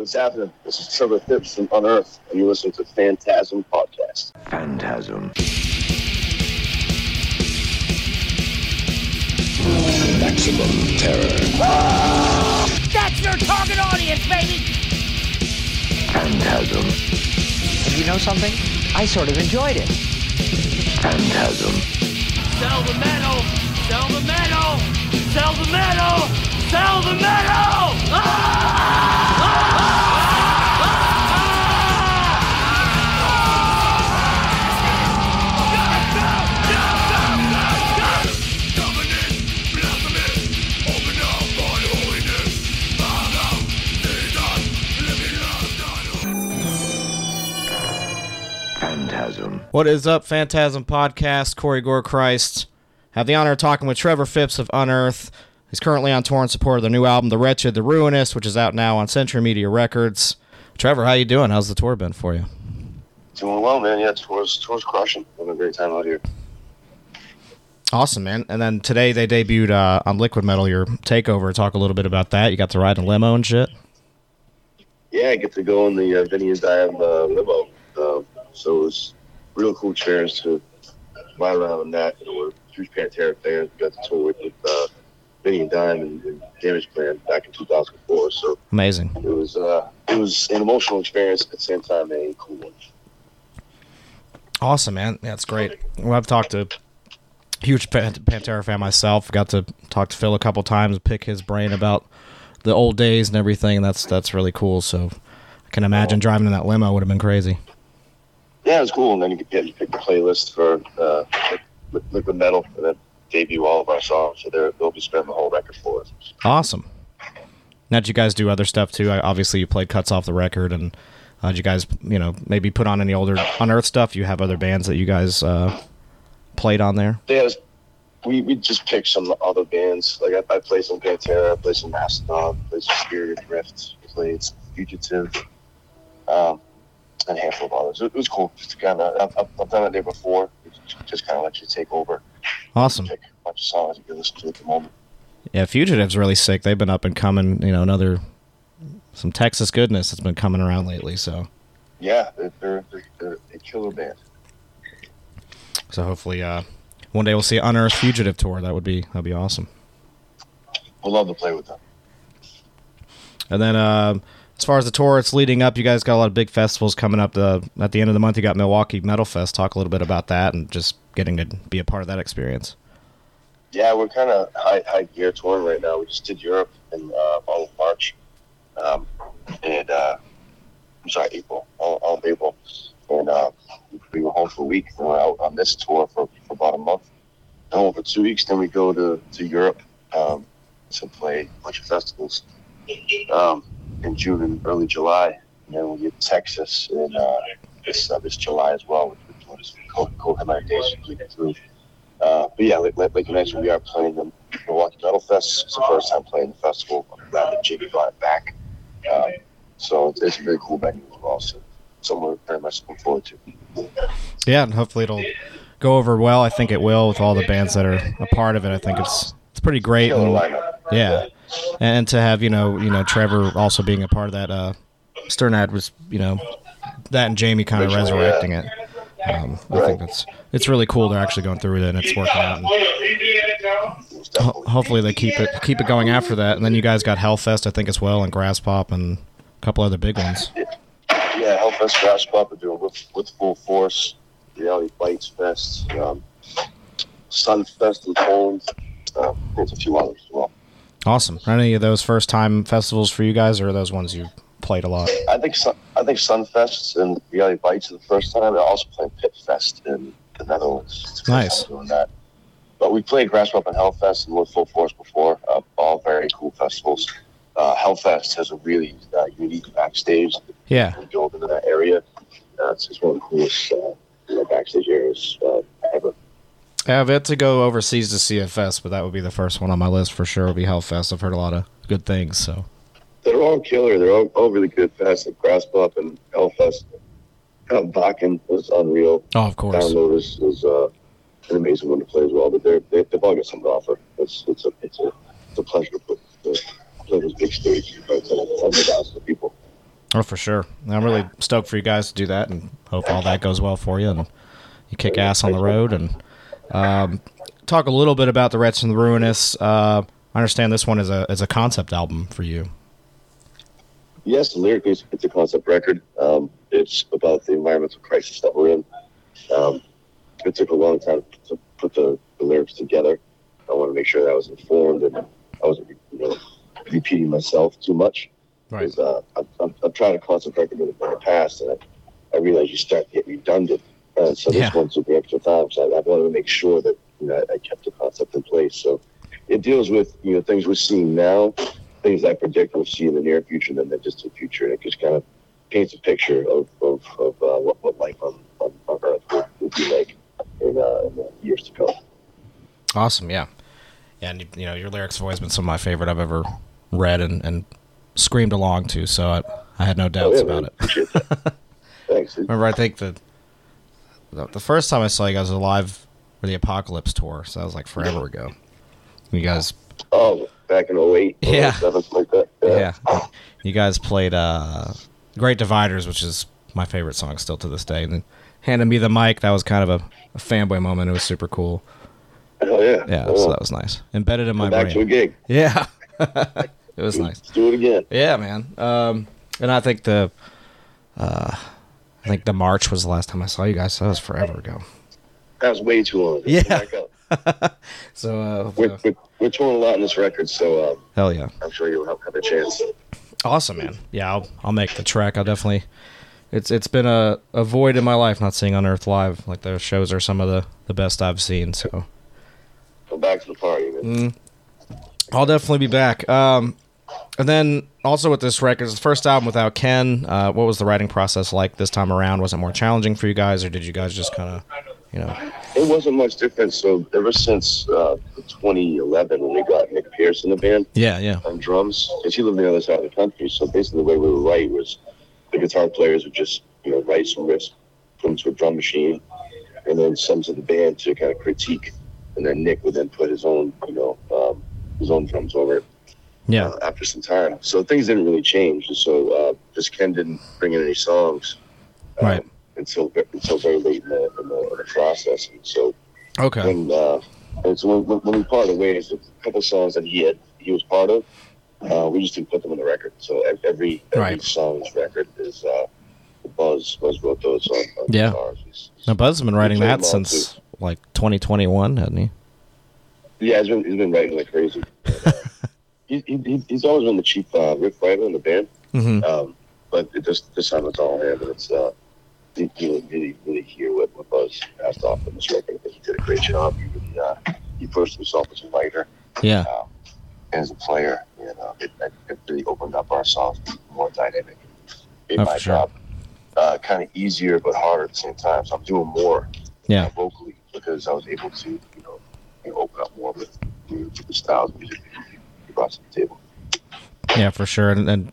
what's happening? This is Trevor Phipps from Unearth, and you're listening to Phantasm Podcast. Phantasm. Maximum terror. Ah! That's your target audience, baby! Phantasm. And you know something? I sort of enjoyed it. Phantasm. Sell the metal! Sell the metal! Sell the metal! Sell the metal! What is up, Phantasm Podcast? Corey Gorechrist. Have the honor of talking with Trevor Phipps of Unearth. He's currently on tour in support of their new album, The Wretched, The Ruinous, which is out now on Century Media Records. Trevor, how you doing? How's the tour been for you? Doing well, man. Yeah, tour's tour's crushing. Having a great time out here. Awesome, man. And then today they debuted uh, on Liquid Metal your takeover. Talk a little bit about that. You got to ride in a limo and shit. Yeah, I get to go in the uh, Vinnie and Dime uh, limo. Uh, so it was real cool experience to ride around in that. Know, we're huge Pantera fans. We got to tour with, with uh, Vinnie and Dime and, and Damageplan back in 2004. So Amazing. it was uh, it was an emotional experience at the same time a cool one. Awesome, man. That's great. Well, I've talked to huge Pan- Pantera fan myself. Got to talk to Phil a couple times, pick his brain about the old days and everything. That's that's really cool. So I can imagine driving in that limo would have been crazy. Yeah, it was cool. And then you could yeah, you pick the playlist for uh, Liquid Metal and then debut all of our songs. So they're, they'll be spinning the whole record for us. Awesome. Now, did you guys do other stuff too? I- Obviously, you played cuts off the record, and uh, did you guys, you know, maybe put on any older Unearth stuff? You have other bands that you guys uh, played on there. Yeah, was- we we just picked some other bands. Like I, I played some Pantera, I played some Mastodon, played some Spirit Adrift, played some Fugitive, um, and a handful of others. It, was cool. Just to kind of I've, I've- done it there before. It just kind of let you take over, Awesome. pick a bunch of songs you can listen to at the moment. Yeah, Fugitive's really sick. They've been up and coming. You know, another some Texas goodness that's been coming around lately. So, Yeah, they're they're, they're, a killer band. so hopefully, uh, one day we'll see Unearth Fugitive tour. That would be that'd be awesome. We'll love to play with them. And then, um, as far as the tour, it's leading up. You guys got a lot of big festivals coming up. The at the end of the month, you got Milwaukee Metal Fest. Talk a little bit about that and just getting to be a part of that experience. Yeah, we're kind of high, high gear touring right now. We just did Europe in uh, all of March, um, and uh, I'm sorry, April, all, all of April, and uh, we were home for a week. And we're out on this tour for, for about a month. Home for two weeks, then we go to, to Europe um, to play a bunch of festivals um, in June and early July. And then we get Texas in uh, this uh, this July as well, which is cold, cold headline days through. Uh, but yeah, like, like, you mentioned, we are playing the Milwaukee Metal Fest. It's the first time playing the festival. I'm glad that Jiggy brought it back. Um, so it's, it's a very cool venue as well. So something we're very much looking forward to. Yeah, and hopefully it'll go over well. I think it will with all the bands that are a part of it. I think it's it's pretty great. And, yeah, and to have you know you know Trevor also being a part of that. Uh, Sternad was you know that and Jamie kind of resurrecting it. Um, I think that's it's really cool. They're actually going through with it and it's working out. And ho- hopefully they keep it keep it going after that. And then you guys got Hellfest, I think as well, and Graspop and a couple other big ones. Yeah, Hellfest Graspop are doing with, with full force. Reality Bites Fest, um, Sunfest in Poland. Uh, there's a few others as well. Awesome. Are any of those first time festivals for you guys, or are those ones you played a lot? I think Sun, I think Sunfest and Reality Bites are the first time. They're also playing Pit Fest in the Netherlands. It's Nice. Doing that. But we played Graspop and Hellfest and with Full Force before. Uh, all very cool festivals. Uh, Hellfest has a really uh, unique backstage Yeah. we built into that area. Uh, it's just one of the coolest uh, backstage areas uh. Yeah, I've yet to go overseas to CFS, but that would be the first one on my list for sure. Would be Hellfest. I've heard a lot of good things. So They're all killer. They're all, really good fests. Like Graspop and Hellfest. Uh, Wacken was unreal. oh, of course. Download is, is uh, an amazing one to play as well. But they're, they, they've all got something to offer. It's it's a it's a, it's a pleasure to put play those big stages in front of thousands of people. Oh, for sure. I'm really stoked for you guys to do that, and hope all that goes well for you, and you kick ass on the road. And um, talk a little bit about the Wretched and the Ruinous. Uh, I understand this one is a is a concept album for you. Yes, lyrically, it's- it's a concept record. Um, it's about the environmental crisis that we're in. Um, it took a long time to put the, the lyrics together. I want to make sure that I was informed and I wasn't, you know, repeating myself too much. Because uh, I'm, I've tried a concept record in the past, and I, I realized you start to get redundant. Uh, so this Yeah. one took me extra time. So I, I wanted to make sure that you know I, I kept the concept in place. So it deals with you know things we're seeing now, things I predict we'll see in the near future, and then the future. And it just kind of paints a picture of, of, of uh, what, what life on, on, on Earth would, would be like in, uh, in the years to come. Awesome, yeah, yeah. And you know, your lyrics have always been some of my favorite I've ever read and, and screamed along to. So I, I had no doubts Oh, yeah, about man. it. Thanks. Remember, I think the, the the first time I saw you guys was live for the Apocalypse tour, so that was like forever ago. You guys, Oh, back in 08, Yeah. 07, like that. yeah, you guys played uh, "Great Dividers," which is my favorite song still to this day. And then handed me the mic. That was kind of a, a fanboy moment. It was super cool. Oh, yeah. Yeah, Oh, so that was nice. Embedded in my brain. back to a gig. Yeah, it was nice. Let's do it again. Yeah, man. Um, and I think the, uh, I think the March was the last time I saw you guys. So that was forever ago. That was way too long. Yeah. So, uh, We're, we're, we're touring a lot in this record, so um, hell yeah, I'm sure you'll have, have a chance. awesome, man. Yeah, I'll I'll make the track. I'll definitely. It's it's been a, a void in my life not seeing Unearth live. Like their shows are some of the, the best I've seen. So Go back to the party, man. I'll definitely be back. Um, and then also with this record, it's the first album without Ken. Uh, what was the writing process like this time around? Was it more challenging for you guys, or did you guys just kind of, you know? It wasn't much different. So ever since uh, 2011, when we got Nick Pierce in the band Yeah, yeah, on drums, because he lived on the other side of the country. So basically, the way we would write was the guitar players would just you know write some riffs, put them to a drum machine, and then send to the band to kind of critique, and then Nick would then put his own you know um, his own drums over it. Yeah, uh, after some time. So things didn't really change. And so uh, just Ken didn't bring in any songs um, Right. until until very late in the, in the, in the process. And so okay, when uh, and so when, when we parted ways, a couple songs that he had he was part of, uh, we just didn't put them on the record. So every every Right. song's record is uh, Buzz Buzz wrote those on, on Yeah. He's- now Buzz has been writing that since like 2021, hasn't he? Yeah, he's been he's been writing like crazy. he, he, he- he's always been the chief uh, riff writer in the band. Mm-hmm. Um, but it just this time it's all him, and it's uh, you really, really, really hear what, what Buzz to offer in this record. I think he did a great job. He really, uh, he pushed himself as a writer Yeah, um, as a player. You know, it, it, it really opened up our songs more dynamic. Made Oh, my sure. job uh, kind of easier but harder at the same time. So I'm doing more Yeah. uh, vocally because I was able to, you know, you know open up more with, with the styles of music brought to the table. yeah, for sure. And, and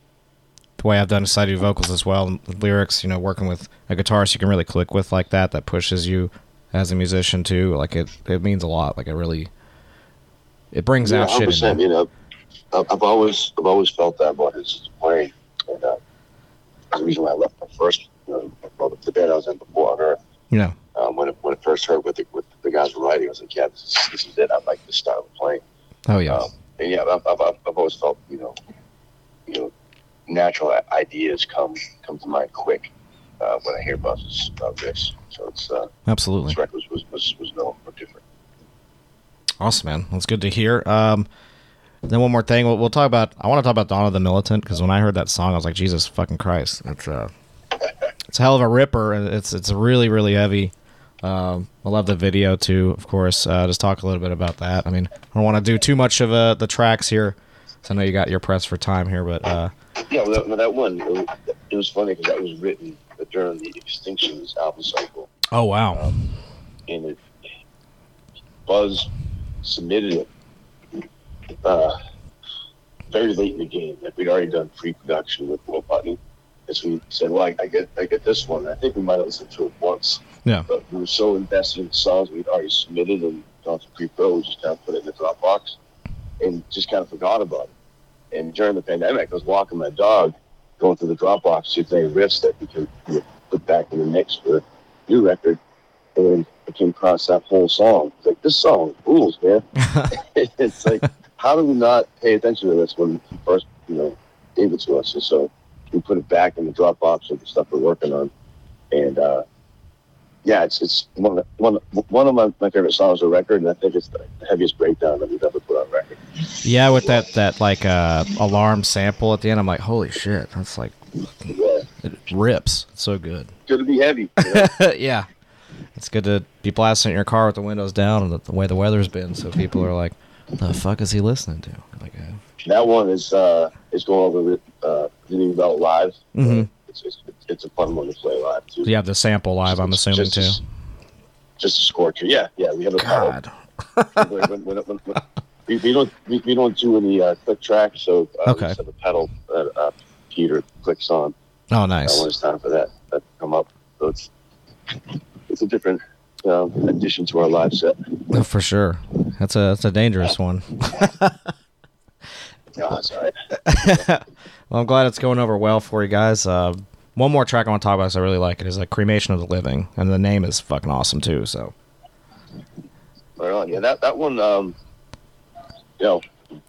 the way I've done is I do vocals as well, and lyrics. You know, working with a guitarist you can really click with like that. That pushes you as a musician too. Like it, it means a lot. Like it really, it brings out shit. In 100%, you. know, I've, always I've always felt that about his playing, and uh, the reason why I left my first, you know, well, the band I was in before Unearth. Know, Um, when it, when it first heard what the, what the guys were writing, I was like, yeah, this is, this is it. I like this style of playing. oh yeah, Um, and yeah, I've, I've, I've always felt, you know, you know, natural ideas come come to mind quick uh, when I hear Buzz's uh, this. So it's uh, absolutely. this record was was was, was no different. Awesome, man. That's good to hear. Um, then one more thing, we'll, we'll talk about. I want to talk about Dawn of the Militant because when I heard that song, I was like, Jesus fucking Christ! It's uh, it's a hell of a ripper, and it's it's really really heavy. Um, I love the video too, of course. Uh, just talk a little bit about that. I mean, I don't want to do too much of uh, the tracks here, so I know you got your press for time here, but uh, Yeah, well, that, well, that one it was, it was funny because that was written during the Extinctions album cycle, oh wow, and it Buzz submitted it uh, very late in the game. Like we'd already done pre-production with Will Putney, so we said, "Well, I, I get I get this one." I think we might have listened to it once, yeah, but we were so invested in the songs we'd already submitted and gone to pre-pro, we just kind of put it in the Dropbox and just kind of forgot about it. And during the pandemic, I was walking my dog, going through the Dropbox to play riffs that we can you know, put back in the mix for a new record. And I came across that whole song. It's like, this song rules, man. it's like, how do we not pay attention to this when he first, you know, gave it to us? And so we put it back in the Dropbox of the stuff we're working on. And uh, yeah, it's it's one of the, one one of my, my favorite songs of the record, and I think it's the heaviest breakdown that we've ever put on record. Yeah, with that that like uh, alarm sample at the end, I'm like, holy shit, that's like Yeah, it rips. It's so good. good to be heavy. You know? yeah, it's good to be blasting in your car with the windows down and the, the way the weather's been, so people are like, the fuck is he listening to? Like, uh, that one is uh, is going over with uh, Vinny Belt live. Mhm. It's, it's it's a fun one to play live too. you have the sample live, I'm assuming just too. Just a scorcher. Yeah, yeah. We have a. God. when, when, when, we, we don't we, we don't do any uh, click tracks, so uh, Okay. we just have a pedal that uh, Peter clicks on Oh, uh, nice. when it's time for that, that to come up. So it's it's a different um, addition to our live set. Oh, for sure. That's a that's a dangerous one. Right. Well, I'm glad it's going over well for you guys. Uh, one more track I want to talk about because I really like it is like "Cremation of the Living," and the name is fucking awesome too. So Right on. Yeah, that that one. Um, you know,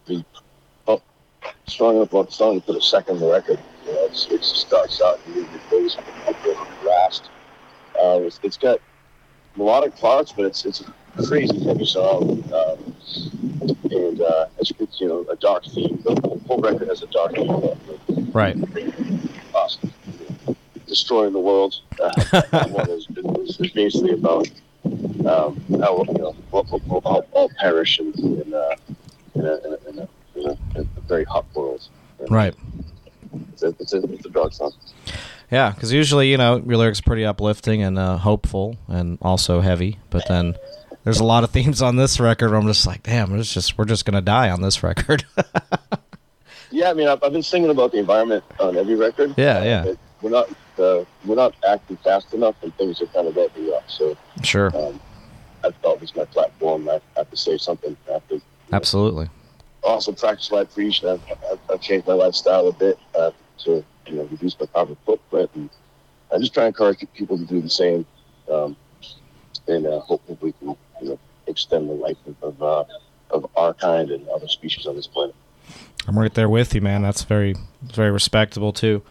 we felt strong enough about song put a second record. You know, it's, it starts out in the bass the blast. Uh, it's, it's got melodic parts, but it's it's a crazy heavy song. Um, and uh, it's, it's you know a dark theme. The whole- whole record has a dark theme. right, us destroying the world. Uh, one is, is, is basically about um, how you know we'll, we'll all, all perish in, in, uh, in, a, in, a, in, a, in, a, in a very hot world. And right. It's a, it's a, it's a dark song. Yeah, because usually you know your lyrics are pretty uplifting and uh, hopeful and also heavy, but then there's a lot of themes on this record. Where I'm just like, damn, it's just we're just gonna die on this record. Yeah, I mean, I've, I've been singing about the environment on every record. Yeah, yeah. We're not uh, we're not acting fast enough, and things are kind of ramping up. So sure, um, I felt it was my platform. I have to say something. I have to absolutely. also practice what I preach. I've, I've, I've changed my lifestyle a bit uh, to you know reduce my carbon footprint, and I just try to encourage people to do the same, um, and uh, hopefully we can you know extend the life of of, uh, of our kind and other species on this planet. I'm right there with you, man. That's very very respectable too.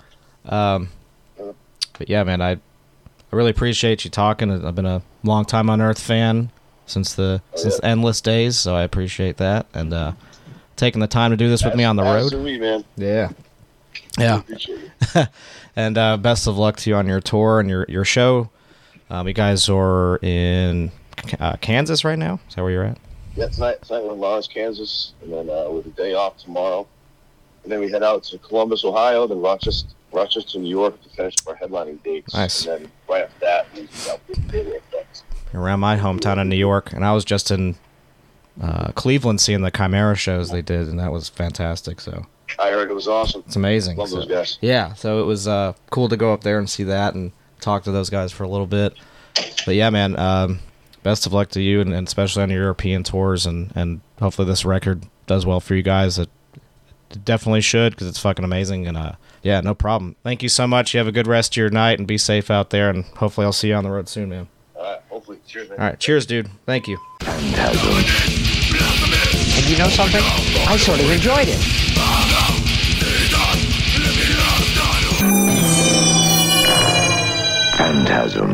Um, but yeah, man, I I really appreciate you talking. I've been a long time Unearth fan since the since endless days, so I appreciate that and uh, taking the time to do this with me on the road. Man. Yeah, yeah. And uh, best of luck to you on your tour and your your show. Um, you guys are in uh, Kansas right now. Is that where you're at? Yeah, tonight, tonight we're in Lawrence, Kansas, and then uh, with a day off tomorrow, and then we head out to Columbus, Ohio, then Rochester, Rochester, New York to finish up our headlining dates. Nice. And then right after that, we head out to the effects. around my hometown in New York, and I was just in uh, Cleveland seeing the Chimaira shows they did, and that was fantastic. So I heard it was awesome. it's amazing. Love So- those guys. Yeah, so it was uh, cool to go up there and see that and talk to those guys for a little bit. But yeah, man, um, best of luck to you, and, and especially on your European tours, and and hopefully this record does well for you guys. It, it definitely should because it's fucking amazing. And uh, yeah, no problem. Thank you so much. You have a good rest of your night and be safe out there. And hopefully I'll see you on the road soon, man. All right, hopefully. Cheers, man. All right, cheers, dude. Thank you. And you know something? I sort of enjoyed it. Phantasm.